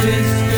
twist